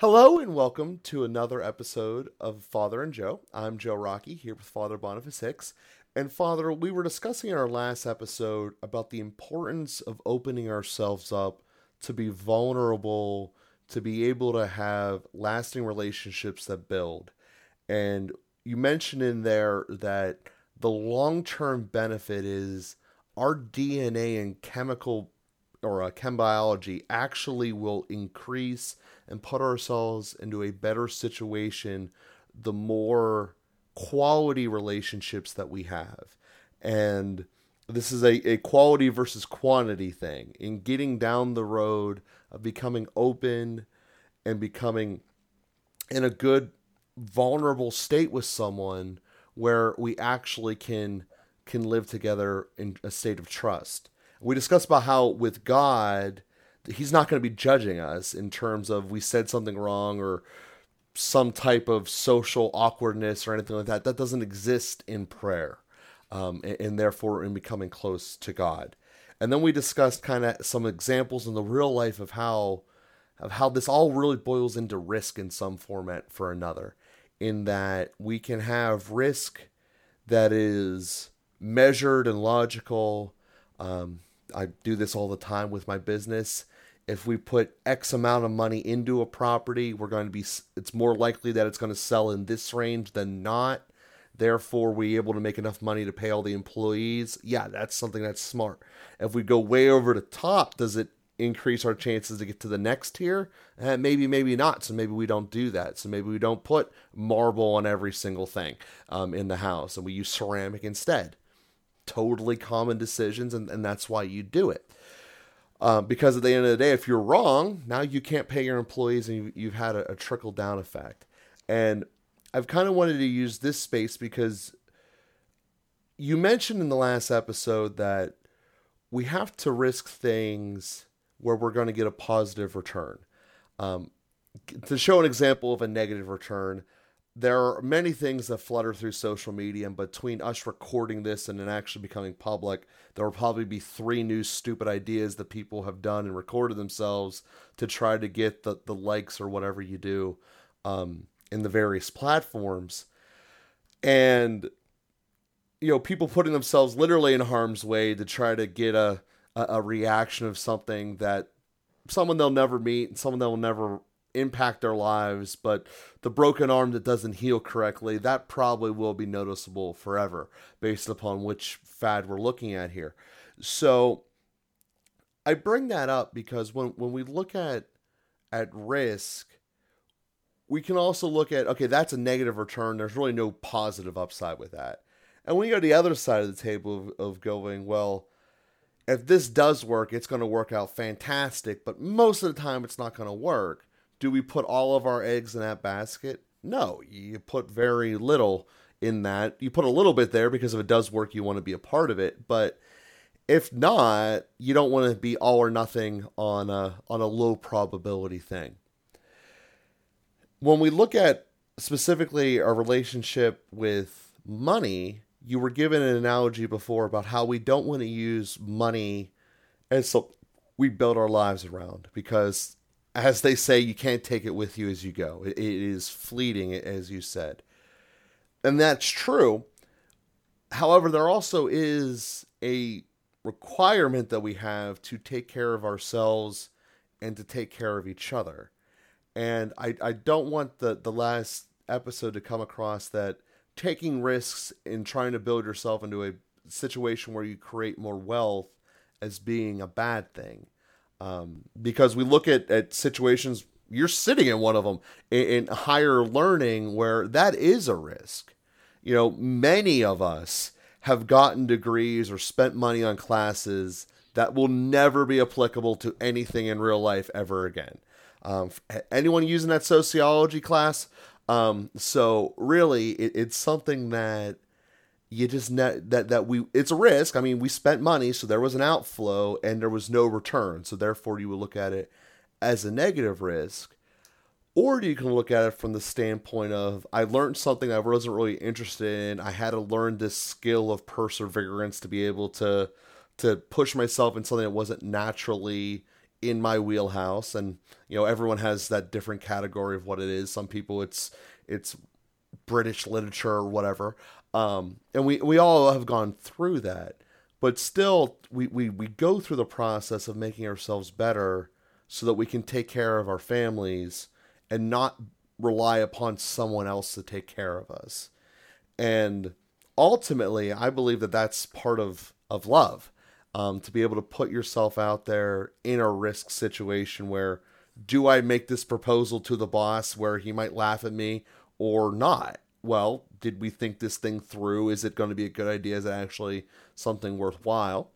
Hello and welcome to another episode of Father and Joe. I'm Joe Rockey here with Father Boniface Hicks. And Father, we were discussing in our last episode about the importance of opening ourselves up to be vulnerable, to be able to have lasting relationships that build. And you mentioned in there that the long term benefit is our DNA and chemical or uh, chem biology actually will increase and put ourselves into a better situation the more quality relationships that we have. And this is a, a quality versus quantity thing in getting down the road of becoming open and becoming in a good vulnerable state with someone where we actually can can live together in a state of trust. We discussed about how with God, he's not going to be judging us in terms of we said something wrong or some type of social awkwardness or anything like that. That doesn't exist in prayer, um, and, and therefore in becoming close to God. And then we discussed kind of some examples in the real life of how of how this all really boils into risk in some format for another. In that we can have risk that is measured and logical. Um, I do this all the time with my business. If we put X amount of money into a property, we're going to be, it's more likely that it's going to sell in this range than not. Therefore, we able to make enough money to pay all the employees. Yeah, that's something that's smart. If we go way over the top, does it increase our chances to get to the next tier? Uh, maybe, maybe not. So maybe we don't do that. So maybe we don't put marble on every single thing um, in the house and we use ceramic instead totally common decisions, and, and that's why you do it. Um, because at the end of the day, if you're wrong, now you can't pay your employees, and you, you've had a, a trickle down effect. And I've kind of wanted to use this space because you mentioned in the last episode that we have to risk things where we're going to get a positive return. Um, to show an example of a negative return, there are many things that flutter through social media, and between us recording this and it actually becoming public, there will probably be three new stupid ideas that people have done and recorded themselves to try to get the, the likes or whatever you do um, in the various platforms. And, you know, people putting themselves literally in harm's way to try to get a, a, a reaction of something that someone they'll never meet and someone they'll never impact their lives, but the broken arm that doesn't heal correctly, that probably will be noticeable forever based upon which fad we're looking at here. So I bring that up because when, when we look at at risk, we can also look at okay, that's a negative return. There's really no positive upside with that. And when you go to the other side of the table of, of going, well, if this does work, it's going to work out fantastic, but most of the time it's not going to work do we put all of our eggs in that basket? No, you put very little in that. You put a little bit there because if it does work, you want to be a part of it. But if not, you don't want to be all or nothing on a on a low probability thing. When we look at specifically our relationship with money, you were given an analogy before about how we don't want to use money as so we build our lives around because as they say, you can't take it with you as you go. it, is fleeting, as you said. And that's true. However, there also is a requirement that we have to take care of ourselves and to take care of each other. And I, I don't want the, the last episode to come across that taking risks and trying to build yourself into a situation where you create more wealth as being a bad thing um, because we look at, at situations you're sitting in one of them in, in higher learning where that is a risk. You know many of us have gotten degrees or spent money on classes that will never be applicable to anything in real life ever again. Um, anyone using that sociology class? Um, so really it, it's something that you just net that that we it's a risk. I mean, we spent money, so there was an outflow and there was no return. So therefore, you would look at it as a negative risk, or you can look at it from the standpoint of I learned something I wasn't really interested in. I had to learn this skill of perseverance to be able to to push myself in something that wasn't naturally in my wheelhouse and you know everyone has that different category of what it is some people it's it's british literature or whatever. Um, and we we all have gone through that but still we, we we go through the process of making ourselves better so that we can take care of our families and not rely upon someone else to take care of us. And ultimately i believe that that's part of of love um, to be able to put yourself out there in a risk situation where do I make this proposal to the boss where he might laugh at me or not? Well, did we think this thing through? Is it going to be a good idea? Is it actually something worthwhile?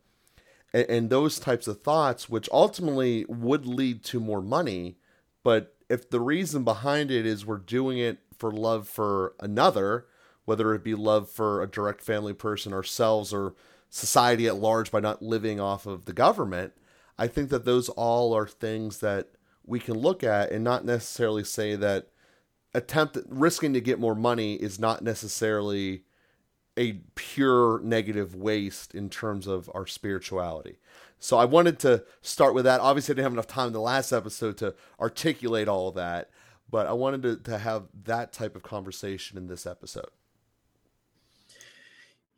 And, and those types of thoughts, which ultimately would lead to more money, but if the reason behind it is we're doing it for love for another, whether it be love for a direct family person ourselves or society at large by not living off of the government, I think that those all are things that we can look at and not necessarily say that attempt risking to get more money is not necessarily a pure negative waste in terms of our spirituality. So I wanted to start with that. Obviously, I didn't have enough time in the last episode to articulate all of that, but I wanted to, to have that type of conversation in this episode.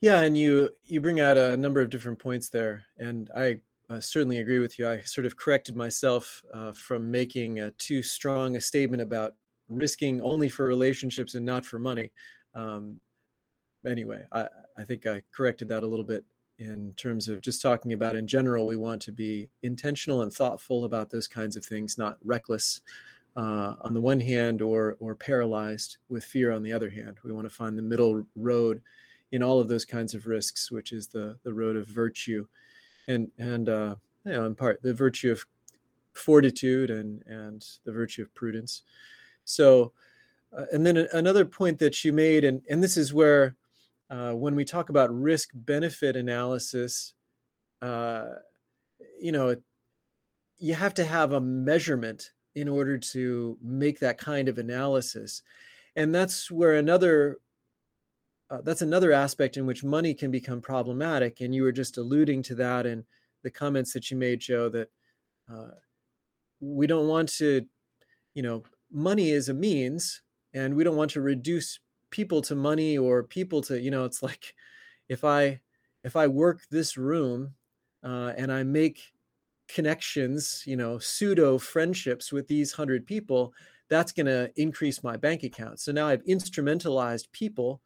Yeah, and you you bring out a number of different points there, and I uh, certainly agree with you. I sort of corrected myself uh, from making a too strong a statement about risking only for relationships and not for money. Um, anyway, I, I think I corrected that a little bit in terms of just talking about in general. We want to be intentional and thoughtful about those kinds of things, not reckless uh, on the one hand or or paralyzed with fear on the other hand. We want to find the middle road in all of those kinds of risks, which is the the road of virtue, and and uh, you know, in part the virtue of fortitude and and the virtue of prudence. So, uh, and then another point that you made, and and this is where uh, when we talk about risk benefit analysis, uh, you know, you have to have a measurement in order to make that kind of analysis, and that's where another uh, that's another aspect in which money can become problematic. And you were just alluding to that in the comments that you made, Joe, that uh, we don't want to, you know, money is a means, and we don't want to reduce people to money or people to, you know, it's like if I if I work this room uh, and I make connections, you know, pseudo friendships with these hundred people, that's going to increase my bank account. So now I've instrumentalized people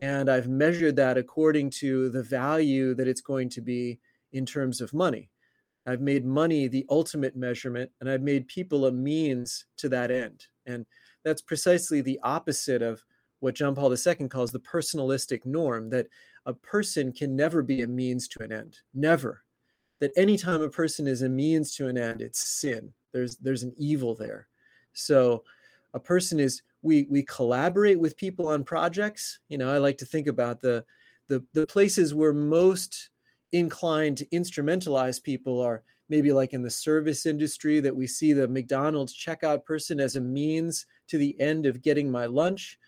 and I've measured that according to the value that it's going to be in terms of money. I've made money the ultimate measurement, and I've made people a means to that end. And that's precisely the opposite of what John Paul II calls the personalistic norm that a person can never be a means to an end. Never. That anytime a person is a means to an end, it's sin. There's there's an evil there. So a person is we we collaborate with people on projects you know i like to think about the the, the places we're most inclined to instrumentalize people are maybe like in the service industry that we see the mcdonald's checkout person as a means to the end of getting my lunch.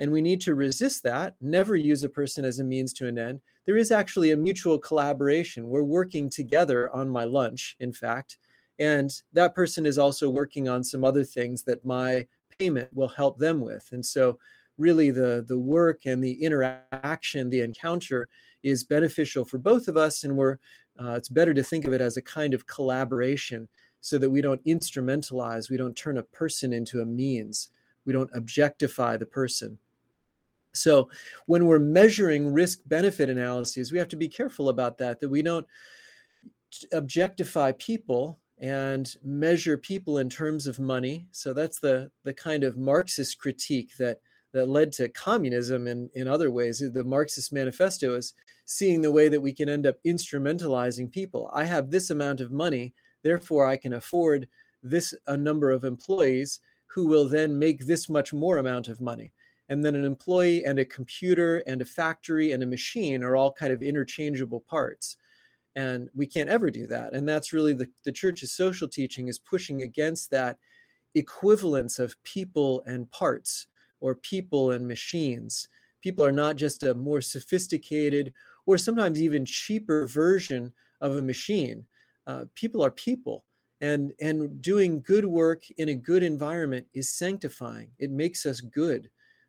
And we need to resist that never use a person as a means to an end. There is actually a mutual collaboration. We're working together on my lunch in fact and that person is also working on some other things that my payment will help them with. And so really the the work and the interaction, the encounter is beneficial for both of us. And we're uh, it's better to think of it as a kind of collaboration so that we don't instrumentalize, we don't turn a person into a means, we don't objectify the person. So when we're measuring risk benefit analyses, we have to be careful about that, that we don't objectify people and measure people in terms of money. So that's the the kind of Marxist critique that that led to communism and in other ways. The Marxist manifesto is seeing the way that we can end up instrumentalizing people. I have this amount of money, therefore I can afford this a number of employees who will then make this much more amount of money. And then an employee and a computer and a factory and a machine are all kind of interchangeable parts and we can't ever do that and that's really the, the church's social teaching is pushing against that equivalence of people and parts or people and machines people are not just a more sophisticated or sometimes even cheaper version of a machine. Uh, people are people and and doing good work in a good environment is sanctifying. It makes us good.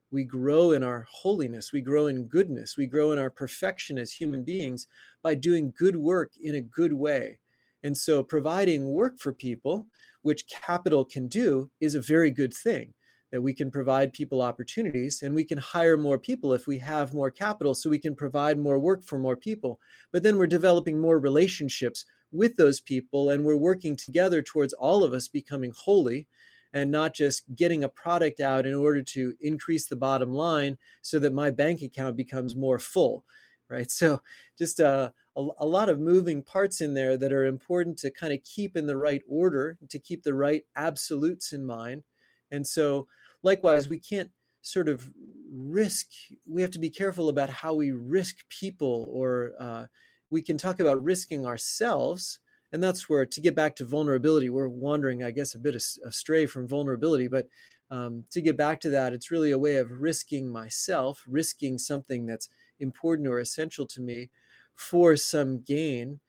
We grow in our holiness. We grow in goodness. We grow in our perfection as human beings by doing good work in a good way. And so providing work for people which capital can do is a very good thing that we can provide people opportunities and we can hire more people if we have more capital so we can provide more work for more people. But then we're developing more relationships with those people and we're working together towards all of us becoming holy and not just getting a product out in order to increase the bottom line so that my bank account becomes more full right? So just uh, a, a lot of moving parts in there that are important to kind of keep in the right order to keep the right absolutes in mind and so likewise we can't sort of risk we have to be careful about how we risk people or uh, we can talk about risking ourselves and that's where to get back to vulnerability we're wandering i guess a bit astray from vulnerability but um, to get back to that it's really a way of risking myself risking something that's important or essential to me for some gain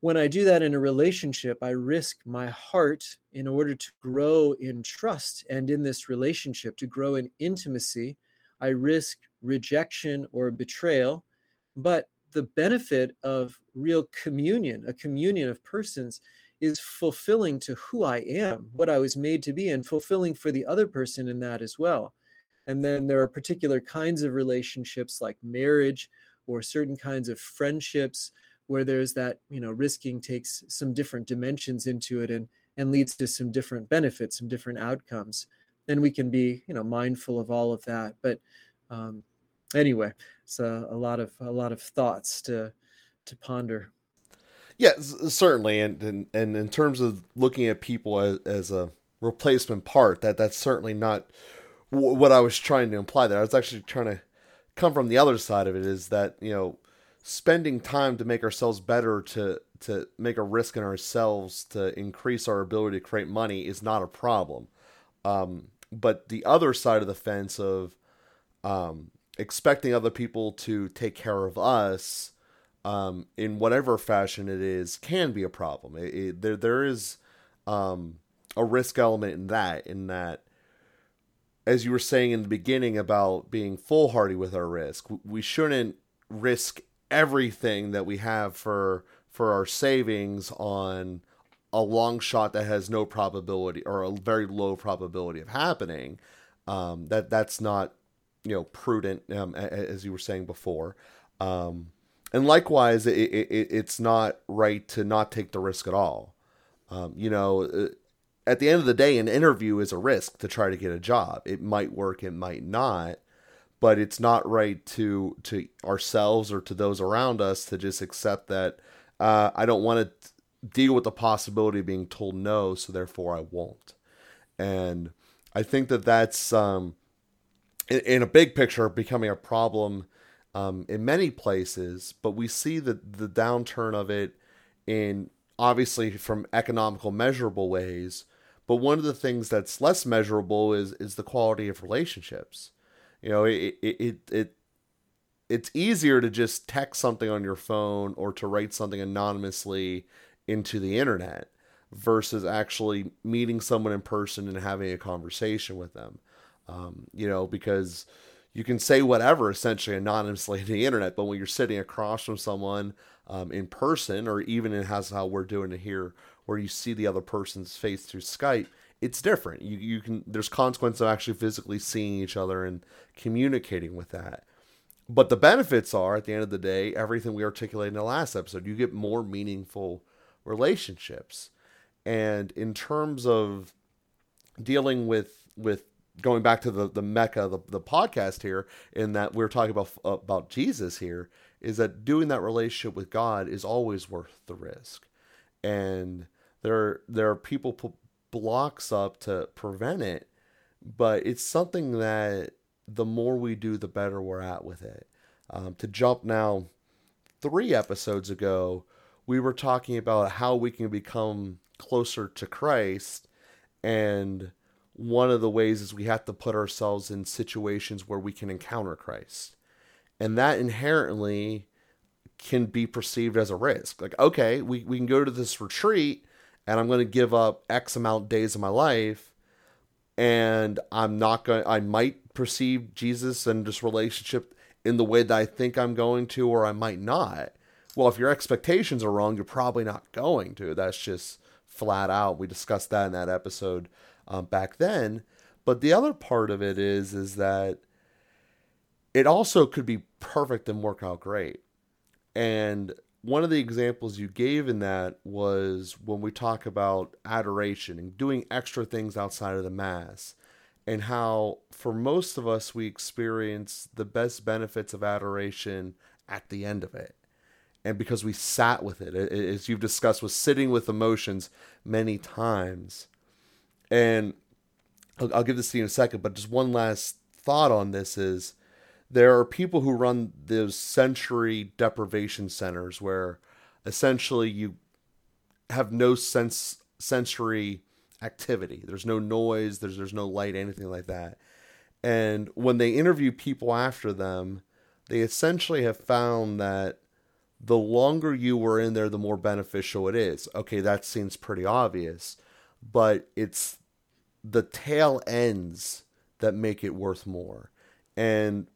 when i do that in a relationship i risk my heart in order to grow in trust and in this relationship to grow in intimacy i risk rejection or betrayal but the benefit of real communion, a communion of persons, is fulfilling to who I am, what I was made to be, and fulfilling for the other person in that as well. And then there are particular kinds of relationships like marriage or certain kinds of friendships where there's that, you know, risking takes some different dimensions into it and and leads to some different benefits, some different outcomes. then we can be, you know, mindful of all of that. But um, anyway, it's a, a lot of a lot of thoughts to to ponder. Yeah, certainly, and and, and in terms of looking at people as, as a replacement part, that that's certainly not w- what I was trying to imply. There, I was actually trying to come from the other side of it. Is that you know spending time to make ourselves better to to make a risk in ourselves to increase our ability to create money is not a problem um, but the other side of the fence of um, expecting other people to take care of us um, in whatever fashion it is can be a problem. It, it, there there is um, a risk element in that. In that, as you were saying in the beginning about being foolhardy with our risk, we shouldn't risk everything that we have for for our savings on a long shot that has no probability or a very low probability of happening. Um, that that's not you know prudent um, as you were saying before. Um, and likewise it, it, it's not right to not take the risk at all. Um, you know uh, at the end of the day an interview is a risk to try to get a job. It might work it might not but it's not right to to ourselves or to those around us to just accept that uh, i don't want to deal with the possibility of being told no so therefore i won't and i think that that's um, in, in a big picture becoming a problem um, in many places, but we see the the downturn of it in obviously from economical measurable ways. But one of the things that's less measurable is is the quality of relationships. You know, it it it, it it's easier to just text something on your phone or to write something anonymously into the internet versus actually meeting someone in person and having a conversation with them. Um, you know, because you can say whatever essentially anonymously to the internet, but when you're sitting across from someone um, in person, or even in how we're doing it here, where you see the other person's face through Skype, it's different. You you can there's consequence of actually physically seeing each other and communicating with that. But the benefits are at the end of the day, everything we articulated in the last episode, you get more meaningful relationships. And in terms of dealing with with going back to the the mecca the, the podcast here in that we're talking about about jesus here is that doing that relationship with god is always worth the risk and there there are people blocks up to prevent it but it's something that the more we do the better we're at with it um, to jump now three episodes ago we were talking about how we can become closer to christ and one of the ways is we have to put ourselves in situations where we can encounter Christ. And that inherently can be perceived as a risk. Like, okay, we, we can go to this retreat and I'm going to give up X amount days of my life, and I'm not going. I might perceive Jesus and this relationship in the way that I think I'm going to, or I might not. Well, if your expectations are wrong, you're probably not going to. That's just flat out. We discussed that in that episode um, back then. But the other part of it is is that it also could be perfect and work out great. And one of the examples you gave in that was when we talk about adoration and doing extra things outside of the mass and how for most of us we experience the best benefits of adoration at the end of it. And because we sat with it as you've discussed with sitting with emotions many times. And I'll, I'll give this to you in a second but just one last thought on this is there are people who run those sensory deprivation centers where essentially you have no sense sensory activity. There's no noise, there's there's no light, anything like that. And when they interview people after them, they essentially have found that the longer you were in there, the more beneficial it is. Okay, that seems pretty obvious, but it's the tail ends that make it worth more. And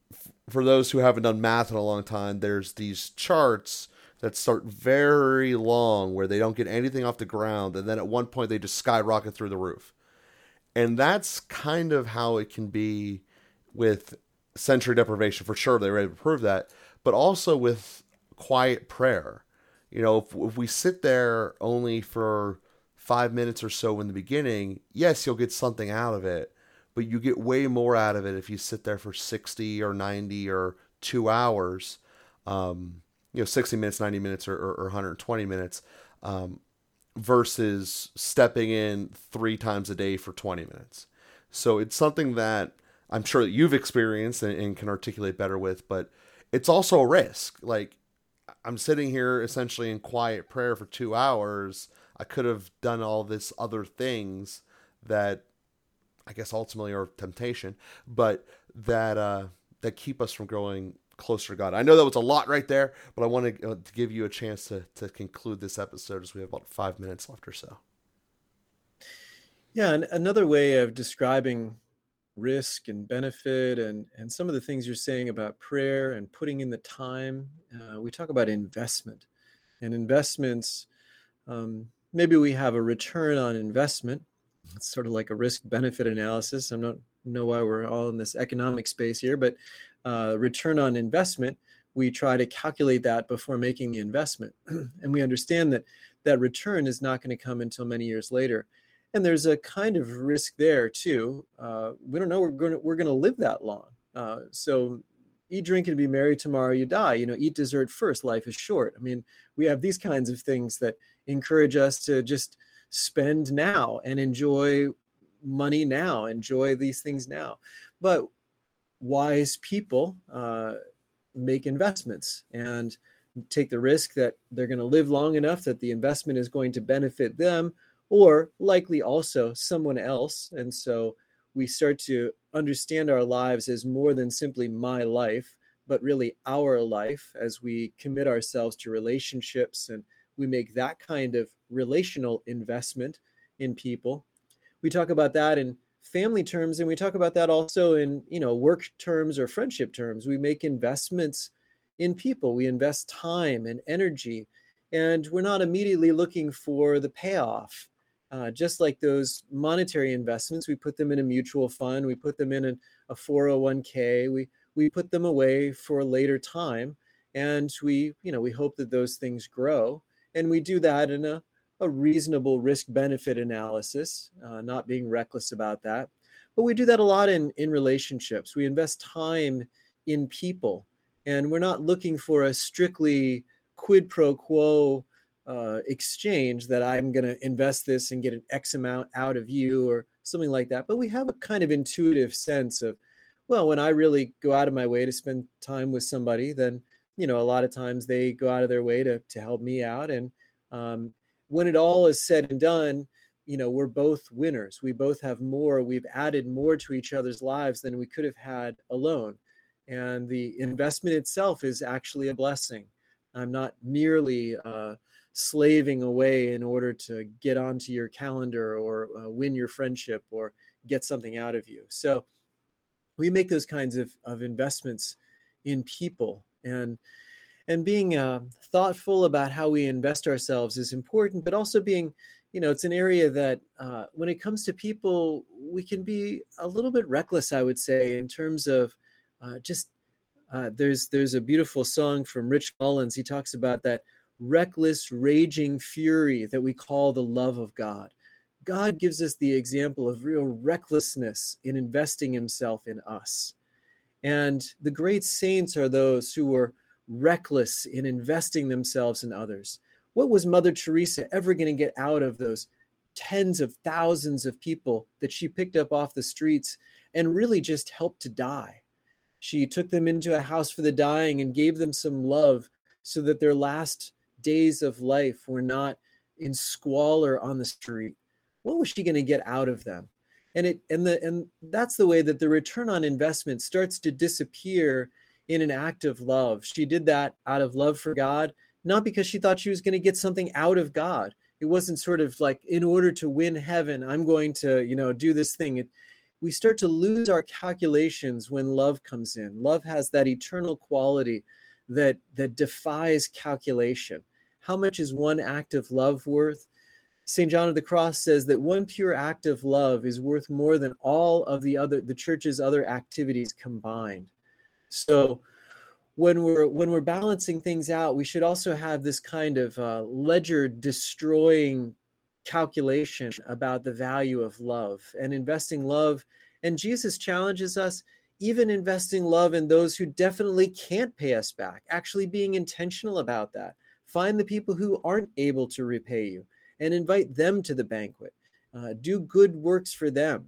for those who haven't done math in a long time, there's these charts that start very long where they don't get anything off the ground and then at one point they just skyrocket through the roof. And that's kind of how it can be with sensory deprivation for sure. They're able to prove that, but also with quiet prayer. You know, if, if we sit there only for five minutes or so in the beginning, yes, you'll get something out of it but you get way more out of it if you sit there for 60 or 90 or two hours, um, you know, 60 minutes, 90 minutes, or, or, or 120 minutes, um, versus stepping in three times a day for 20 minutes. So it's something that I'm sure that you've experienced and, and can articulate better with, but it's also a risk. Like, I'm sitting here essentially in quiet prayer for two hours. I could have done all this other things that I guess ultimately are temptation, but that uh, that keep us from growing closer to God. I know that was a lot right there, but I want to, uh, to give you a chance to to conclude this episode as we have about five minutes left or so. Yeah, and another way of describing risk and benefit and and some of the things you're saying about prayer and putting in the time uh, we talk about investment and investments um, maybe we have a return on investment it's sort of like a risk benefit analysis. I don't know why we're all in this economic space here, but uh, return on investment, we try to calculate that before making the investment. and we understand that that return is not going to come until many years later. And there's a kind of risk there too. Uh, we don't know we're going to, we're going to live that long. Uh, so eat, drink, and be merry. Tomorrow you die. You know, eat dessert first. Life is short. I mean, we have these kinds of things that encourage us to just spend now and enjoy money now, enjoy these things now. But wise people uh, make investments and take the risk that they're going to live long enough that the investment is going to benefit them or likely also someone else. And so we start to understand our lives as more than simply my life, but really our life as we commit ourselves to relationships and we make that kind of relational investment in people. We talk about that in family terms and we talk about that also in, you know, work terms or friendship terms. We make investments in people. We invest time and energy and we're not immediately looking for the payoff. Uh, just like those monetary investments, we put them in a mutual fund, we put them in a, a 401k, we we put them away for a later time, and we you know we hope that those things grow. And we do that in a, a reasonable risk benefit analysis, uh, not being reckless about that. But we do that a lot in, in relationships. We invest time in people, and we're not looking for a strictly quid pro quo uh, exchange that I'm going to invest this and get an X amount out of you or something like that. But we have a kind of intuitive sense of, well, when I really go out of my way to spend time with somebody, then you know, a lot of times they go out of their way to to help me out. And um, when it all is said and done, you know, we're both winners. We both have more. We've added more to each other's lives than we could have had alone. And the investment itself is actually a blessing. I'm not merely uh, slaving away in order to get onto your calendar or uh, win your friendship or get something out of you. So we make those kinds of, of investments in people and and being uh, thoughtful about how we invest ourselves is important but also being you know it's an area that uh, when it comes to people we can be a little bit reckless i would say in terms of uh, just uh, there's there's a beautiful song from rich mullins. He talks about that reckless raging fury that we call the love of god. God gives us the example of real recklessness in investing himself in us and the great saints are those who were reckless in investing themselves in others. What was Mother Teresa ever going to get out of those tens of thousands of people that she picked up off the streets and really just helped to die? She took them into a house for the dying and gave them some love so that their last days of life were not in squalor on the street. What was she going to get out of them? And it and the and that's the way that the return on investment starts to disappear in an act of love. She did that out of love for god not because she thought she was going to get something out of god. It wasn't sort of like in order to win heaven i'm going to you know do this thing. It, we start to lose our calculations when love comes in. Love has that eternal quality that that defies calculation. How much is one act of love worth St. John of the Cross says that one pure act of love is worth more than all of the other the church's other activities combined. So when we're when we're balancing things out, we should also have this kind of uh, ledger destroying calculation about the value of love and investing love. And Jesus challenges us even investing love in those who definitely can't pay us back, actually being intentional about that. Find the people who aren't able to repay you and invite them to the banquet. Uh, do good works for them.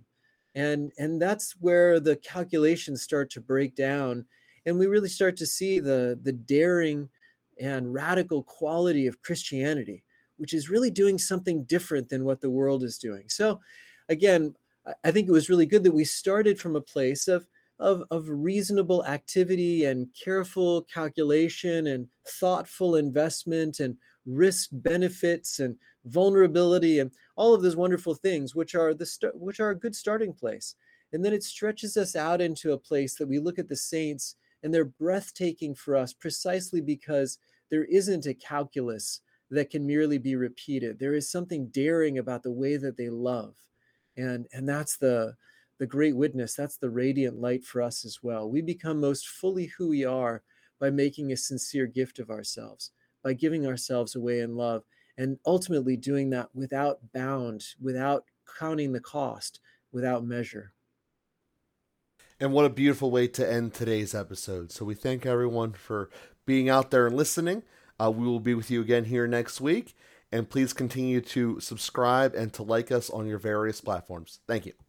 And, and that's where the calculations start to break down. And we really start to see the, the daring and radical quality of Christianity, which is really doing something different than what the world is doing. So, again, I think it was really good that we started from a place of, of, of reasonable activity and careful calculation and thoughtful investment and risk benefits and vulnerability and all of those wonderful things which are the st- which are a good starting place. And then it stretches us out into a place that we look at the saints and they're breathtaking for us precisely because there isn't a calculus that can merely be repeated. There is something daring about the way that they love. And and that's the the great witness. That's the radiant light for us as well. We become most fully who we are by making a sincere gift of ourselves by giving ourselves away in love and ultimately doing that without bound, without counting the cost, without measure. And what a beautiful way to end today's episode. So we thank everyone for being out there and listening. Uh, we will be with you again here next week. And please continue to subscribe and to like us on your various platforms. Thank you.